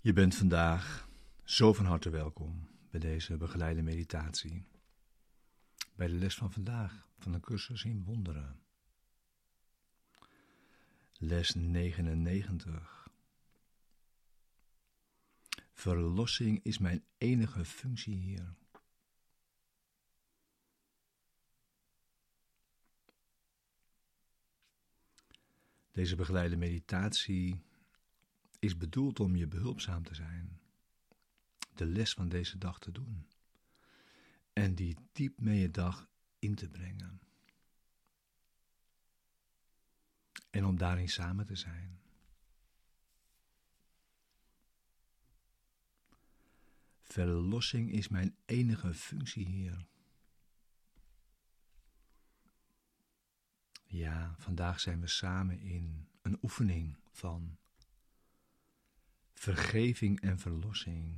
Je bent vandaag zo van harte welkom bij deze begeleide meditatie. Bij de les van vandaag van de cursus in wonderen. Les 99. Verlossing is mijn enige functie hier. Deze begeleide meditatie is bedoeld om je behulpzaam te zijn, de les van deze dag te doen en die diep mee je dag in te brengen. En om daarin samen te zijn. Verlossing is mijn enige functie hier. Ja, vandaag zijn we samen in een oefening van vergeving en verlossing.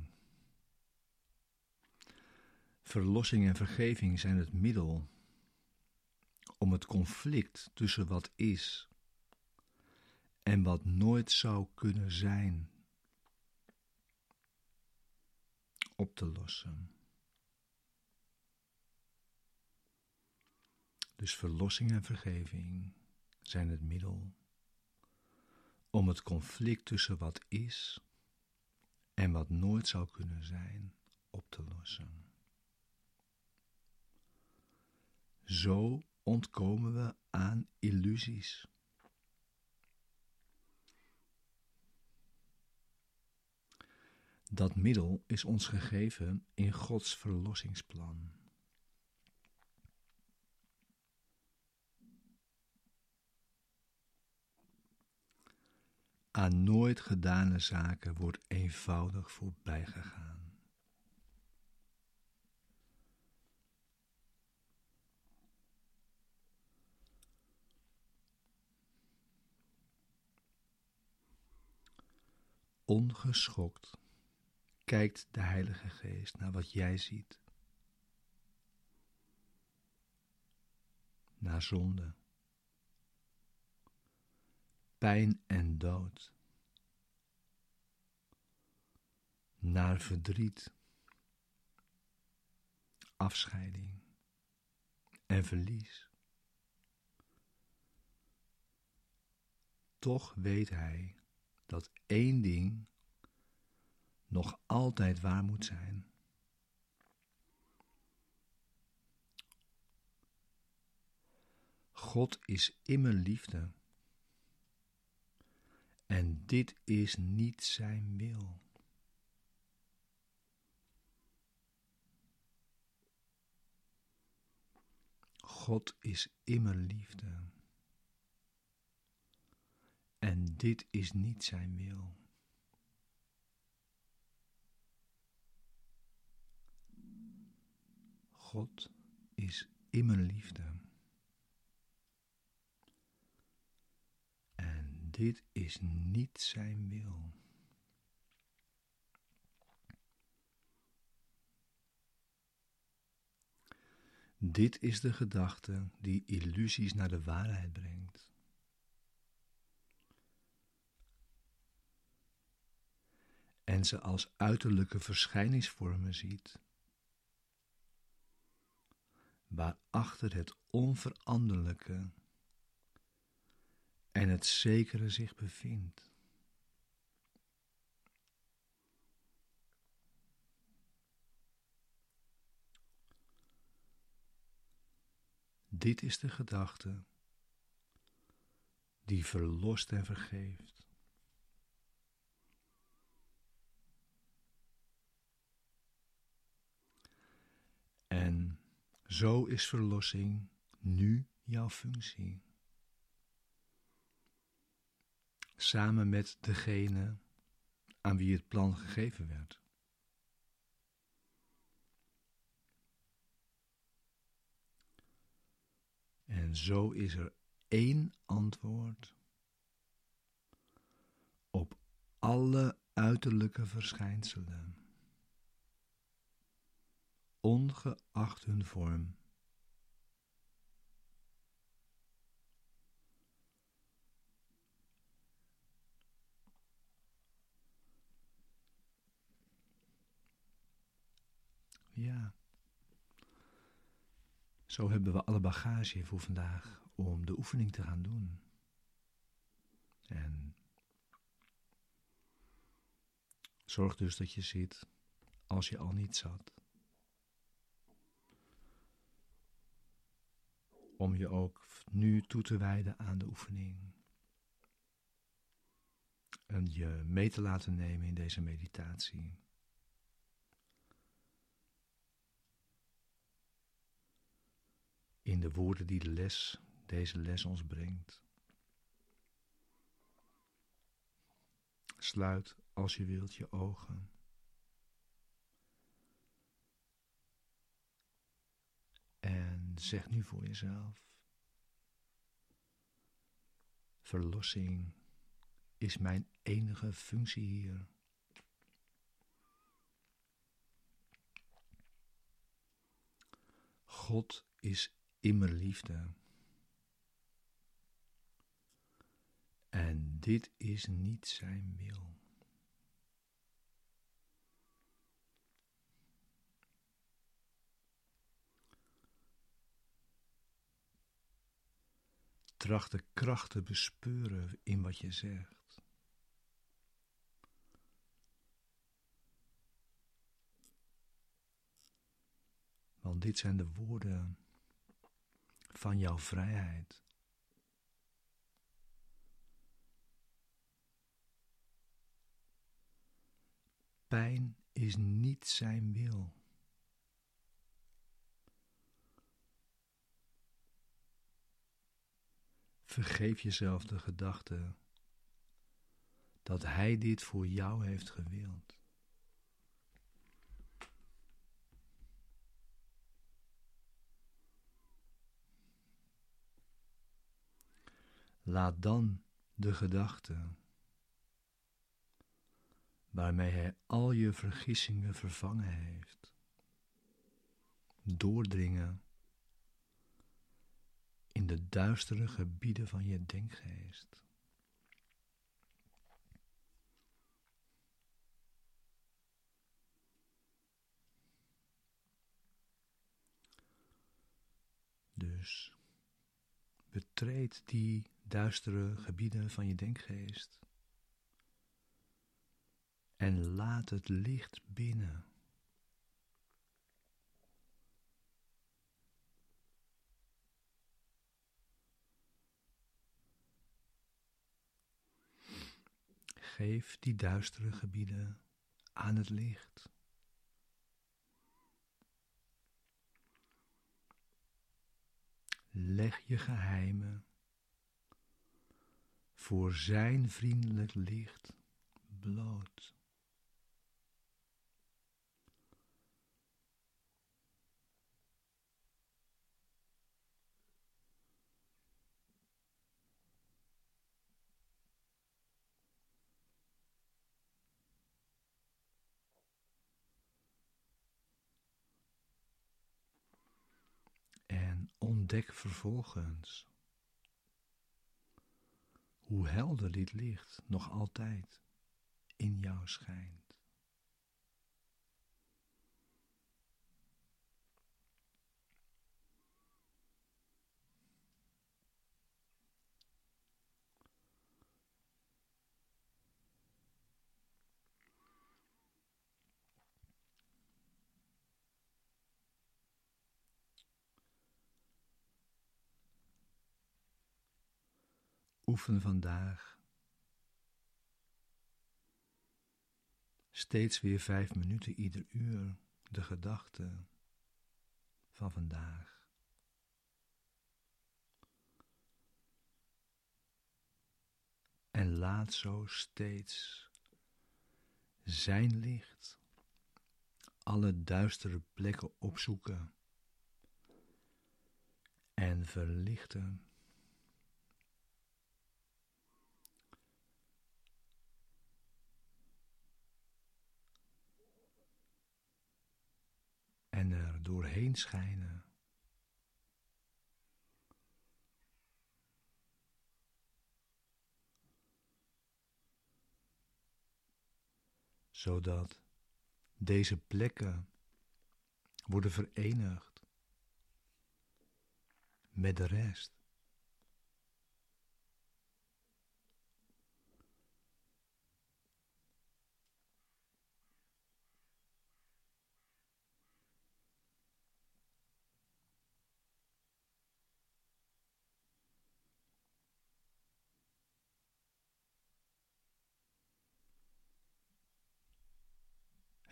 Verlossing en vergeving zijn het middel om het conflict tussen wat is en wat nooit zou kunnen zijn op te lossen. Dus verlossing en vergeving zijn het middel om het conflict tussen wat is en wat nooit zou kunnen zijn op te lossen. Zo ontkomen we aan illusies. Dat middel is ons gegeven in Gods verlossingsplan. Aan nooit gedane zaken wordt eenvoudig voorbij gegaan. Ongeschokt kijkt de Heilige Geest naar wat jij ziet. Naar zonde pijn en dood, naar verdriet, afscheiding en verlies. Toch weet hij dat één ding nog altijd waar moet zijn. God is immer liefde. En dit is niet zijn wil. God is immer liefde. En dit is niet zijn wil. God is immer liefde. Dit is niet zijn wil. Dit is de gedachte die illusies naar de waarheid brengt. En ze als uiterlijke verschijningsvormen ziet, waarachter het onveranderlijke en het zekere zich bevindt. Dit is de gedachte die verlost en vergeeft. En zo is verlossing nu jouw functie. Samen met degene aan wie het plan gegeven werd. En zo is er één antwoord op alle uiterlijke verschijnselen, ongeacht hun vorm. Ja. Zo hebben we alle bagage voor vandaag om de oefening te gaan doen. En zorg dus dat je zit als je al niet zat. Om je ook nu toe te wijden aan de oefening. En je mee te laten nemen in deze meditatie. De woorden die de les, deze les ons brengt. Sluit als je wilt je ogen. En zeg nu voor jezelf: Verlossing is mijn enige functie hier. God is immer liefde. En dit is niet zijn wil. Tracht de kracht te bespeuren in wat je zegt. Want dit zijn de woorden van jouw vrijheid. Pijn is niet zijn wil. Vergeef jezelf de gedachte dat Hij dit voor jou heeft gewild. Laat dan de gedachte waarmee Hij al je vergissingen vervangen heeft, doordringen in de duistere gebieden van je denkgeest. Dus betreed die duistere gebieden van je denkgeest en laat het licht binnen. Geef die duistere gebieden aan het licht. Leg je geheimen voor Zijn vriendelijk licht bloot. ontdek vervolgens hoe helder dit licht nog altijd in jou schijnt. Oefen vandaag steeds weer vijf minuten ieder uur de gedachte van vandaag. En laat zo steeds zijn licht alle duistere plekken opzoeken en verlichten. En er doorheen schijnen. Zodat deze plekken worden verenigd met de rest.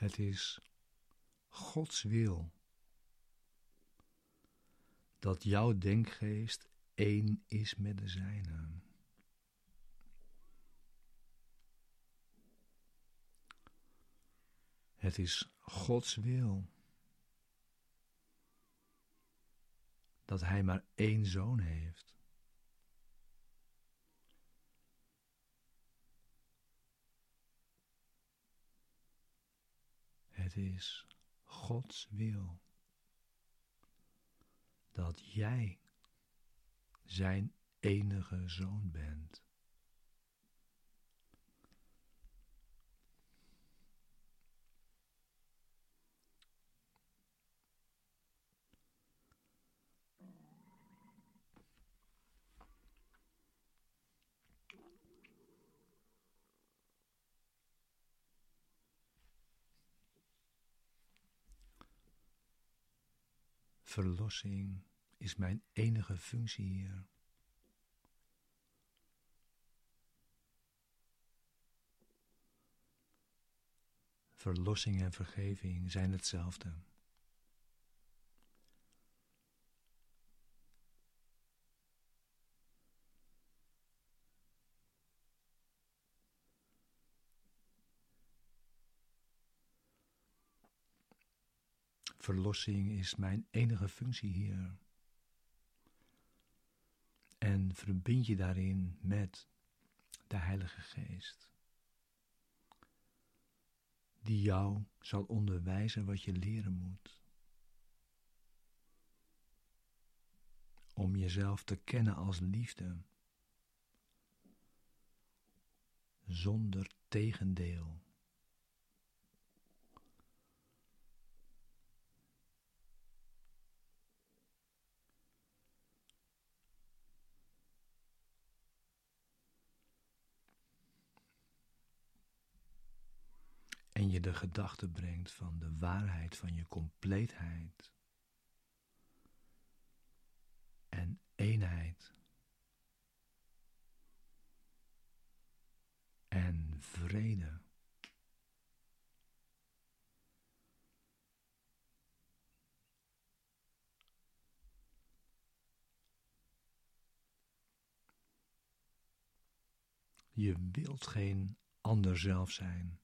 Het is Gods wil dat jouw denkgeest één is met de zijne. Het is Gods wil dat Hij maar één zoon heeft. Het is Gods wil dat jij zijn enige zoon bent. Verlossing is mijn enige functie hier. Verlossing en vergeving zijn hetzelfde. Verlossing is mijn enige functie hier. En verbind je daarin met de Heilige Geest, die jou zal onderwijzen wat je leren moet. Om jezelf te kennen als liefde, zonder tegendeel. En je de gedachte brengt van de waarheid van je compleetheid en eenheid en vrede. Je wilt geen ander zelf zijn.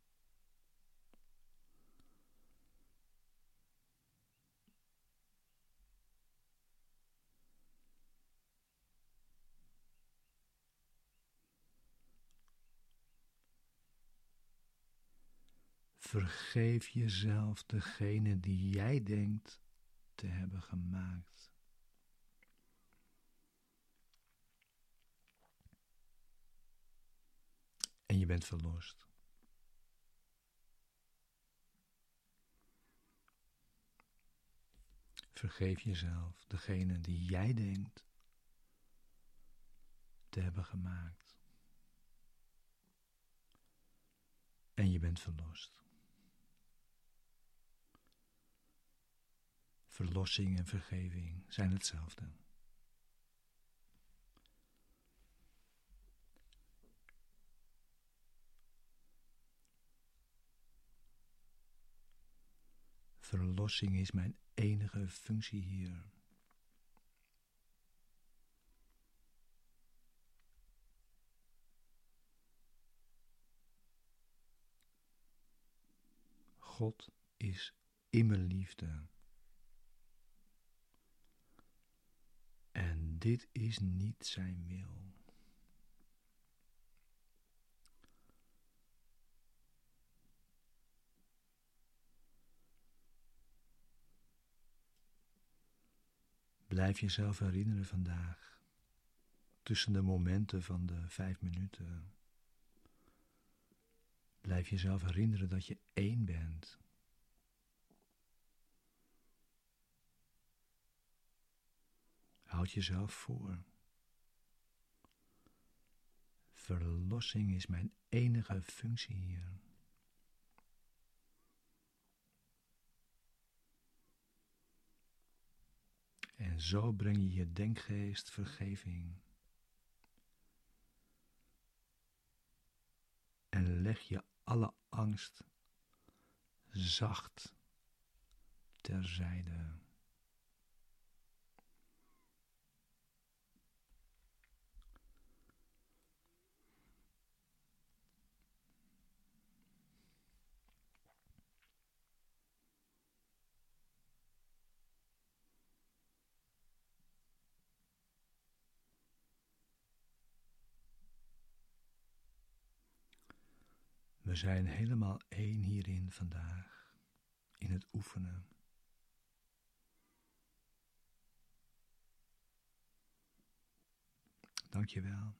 Vergeef jezelf degene die jij denkt te hebben gemaakt. En je bent verlost. Vergeef jezelf degene die jij denkt te hebben gemaakt. En je bent verlost. Verlossing en vergeving zijn hetzelfde. Verlossing is mijn enige functie hier. God is immer liefde. En dit is niet zijn wil. Blijf jezelf herinneren vandaag, tussen de momenten van de vijf minuten. Blijf jezelf herinneren dat je één bent houd jezelf voor. Verlossing is mijn enige functie hier. En zo breng je je denkgeest vergeving. En leg je alle angst zacht terzijde. We zijn helemaal één hierin vandaag, in het oefenen. Dank je wel.